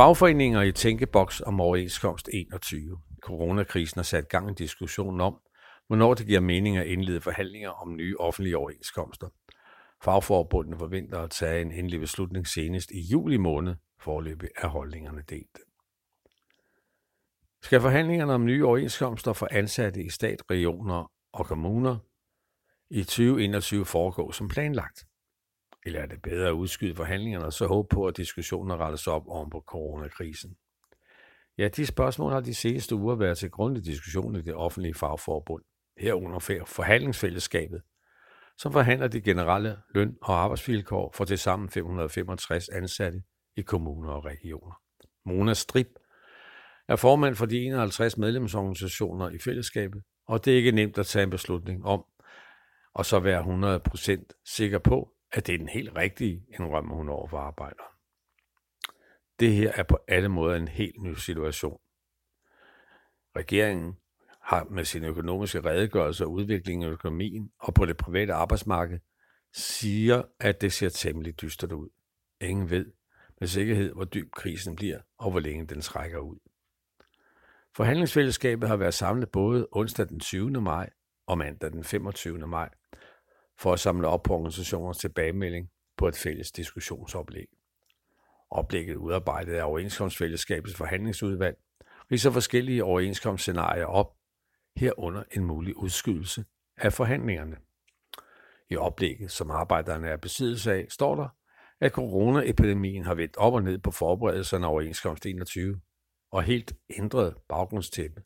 Fagforeninger i Tænkeboks om overenskomst 21. Coronakrisen har sat gang i diskussionen om, hvornår det giver mening at indlede forhandlinger om nye offentlige overenskomster. Fagforbundene forventer at tage en endelig beslutning senest i juli måned, forløbig er holdningerne delt. Skal forhandlingerne om nye overenskomster for ansatte i stat, regioner og kommuner i 2021 foregå som planlagt? Eller er det bedre at udskyde forhandlingerne og så håbe på, at diskussionen rettes op oven på coronakrisen? Ja, de spørgsmål har de seneste uger været til grundig diskussion i det offentlige fagforbund, herunder forhandlingsfællesskabet, som forhandler de generelle løn- og arbejdsvilkår for til sammen 565 ansatte i kommuner og regioner. Mona Strip er formand for de 51 medlemsorganisationer i fællesskabet, og det er ikke nemt at tage en beslutning om, og så være 100% sikker på, at det er den helt rigtige, indrømmer hun over for arbejderen. Det her er på alle måder en helt ny situation. Regeringen har med sin økonomiske redegørelse og udvikling af økonomien og på det private arbejdsmarked siger, at det ser temmelig dystert ud. Ingen ved med sikkerhed, hvor dyb krisen bliver og hvor længe den trækker ud. Forhandlingsfællesskabet har været samlet både onsdag den 20. maj og mandag den 25. maj for at samle op på organisationers tilbagemelding på et fælles diskussionsoplæg. Oplægget udarbejdet af overenskomstfællesskabets forhandlingsudvalg viser forskellige overenskomstscenarier op, herunder en mulig udskydelse af forhandlingerne. I oplægget, som arbejderne er besiddelse af, står der, at coronaepidemien har vendt op og ned på forberedelserne af overenskomst 21 og helt ændret baggrundstæppe.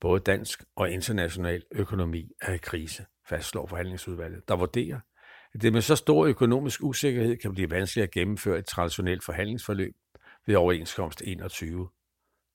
Både dansk og international økonomi er i krise fastslår forhandlingsudvalget, der vurderer, at det med så stor økonomisk usikkerhed kan blive vanskeligt at gennemføre et traditionelt forhandlingsforløb ved overenskomst 21,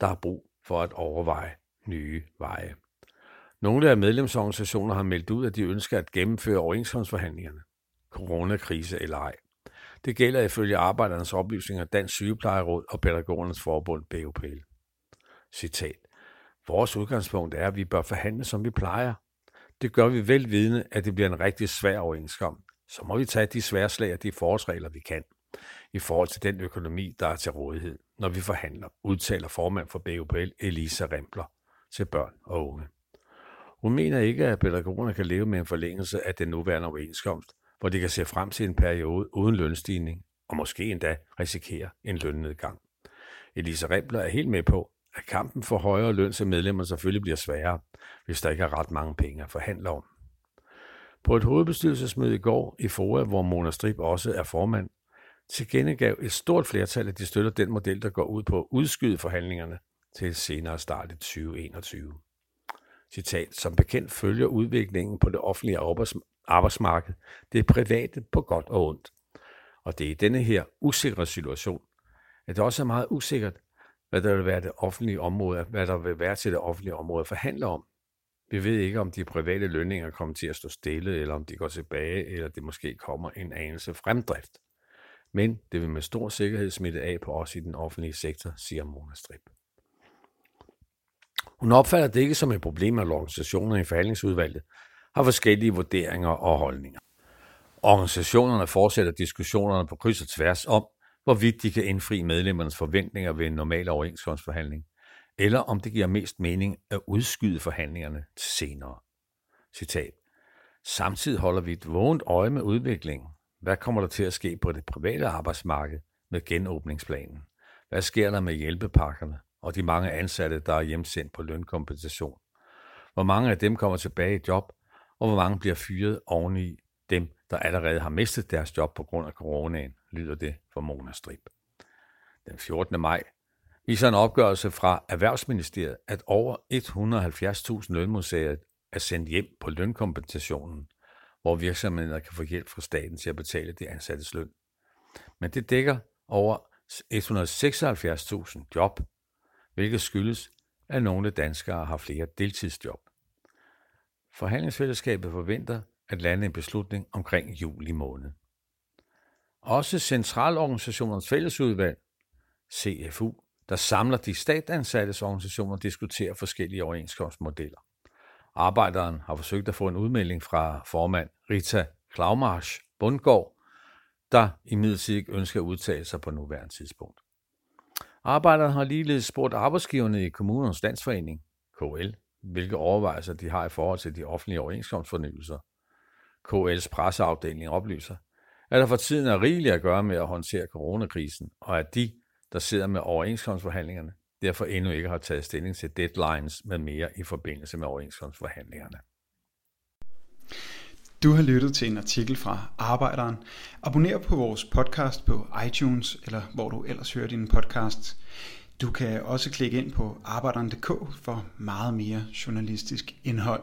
der har brug for at overveje nye veje. Nogle af medlemsorganisationer har meldt ud, at de ønsker at gennemføre overenskomstforhandlingerne. Coronakrise eller ej. Det gælder ifølge arbejdernes oplysninger Dansk Sygeplejeråd og Pædagogernes Forbund BOPL. Citat. Vores udgangspunkt er, at vi bør forhandle, som vi plejer, det gør vi velvidende, at det bliver en rigtig svær overenskomst. Så må vi tage de svære slag og de forholdsregler, vi kan, i forhold til den økonomi, der er til rådighed, når vi forhandler, udtaler formand for BUPL Elisa Rempler til børn og unge. Hun mener ikke, at pædagogerne kan leve med en forlængelse af den nuværende overenskomst, hvor de kan se frem til en periode uden lønstigning, og måske endda risikere en lønnedgang. Elisa Rempler er helt med på, at kampen for højere løn til medlemmer selvfølgelig bliver sværere, hvis der ikke er ret mange penge at forhandle om. På et hovedbestyrelsesmøde i går i FOA, hvor Mona Strip også er formand, tilkendegav et stort flertal, at de støtter den model, der går ud på at udskyde forhandlingerne til et senere start i 2021. Citat, som bekendt følger udviklingen på det offentlige arbejdsmarked, det private på godt og ondt. Og det er i denne her usikre situation, at det også er meget usikkert, hvad der vil være det offentlige område, hvad der vil være til det offentlige område at forhandle om. Vi ved ikke, om de private lønninger kommer til at stå stille, eller om de går tilbage, eller det måske kommer en anelse fremdrift. Men det vil med stor sikkerhed smitte af på os i den offentlige sektor, siger Mona Strip. Hun opfatter det ikke som et problem, at organisationerne i forhandlingsudvalget har forskellige vurderinger og holdninger. Organisationerne fortsætter diskussionerne på kryds og tværs om, hvorvidt de kan indfri medlemmernes forventninger ved en normal overenskomstforhandling, eller om det giver mest mening at udskyde forhandlingerne til senere. Citat. Samtidig holder vi et vågent øje med udviklingen. Hvad kommer der til at ske på det private arbejdsmarked med genåbningsplanen? Hvad sker der med hjælpepakkerne og de mange ansatte, der er hjemsendt på lønkompensation? Hvor mange af dem kommer tilbage i job, og hvor mange bliver fyret oveni dem, der allerede har mistet deres job på grund af coronaen, lyder det for Mona Strip. Den 14. maj viser en opgørelse fra Erhvervsministeriet, at over 170.000 lønmodtagere er sendt hjem på lønkompensationen, hvor virksomheder kan få hjælp fra staten til at betale de ansattes løn. Men det dækker over 176.000 job, hvilket skyldes, at nogle danskere har flere deltidsjob. Forhandlingsfællesskabet forventer at lande en beslutning omkring juli måned. Også Centralorganisationernes Fællesudvalg, CFU, der samler de statsansattes organisationer, diskuterer forskellige overenskomstmodeller. Arbejderen har forsøgt at få en udmelding fra formand Rita Klaumarsch Bundgaard, der imidlertid ikke ønsker at udtale sig på nuværende tidspunkt. Arbejderne har ligeledes spurgt arbejdsgiverne i kommunernes landsforening, KL, hvilke overvejelser de har i forhold til de offentlige overenskomstfornyelser. KL's presseafdeling oplyser, at der for tiden er rigeligt at gøre med at håndtere coronakrisen, og at de, der sidder med overenskomstforhandlingerne, derfor endnu ikke har taget stilling til deadlines med mere i forbindelse med overenskomstforhandlingerne. Du har lyttet til en artikel fra Arbejderen. Abonner på vores podcast på iTunes, eller hvor du ellers hører din podcast. Du kan også klikke ind på arbejderen.dk for meget mere journalistisk indhold.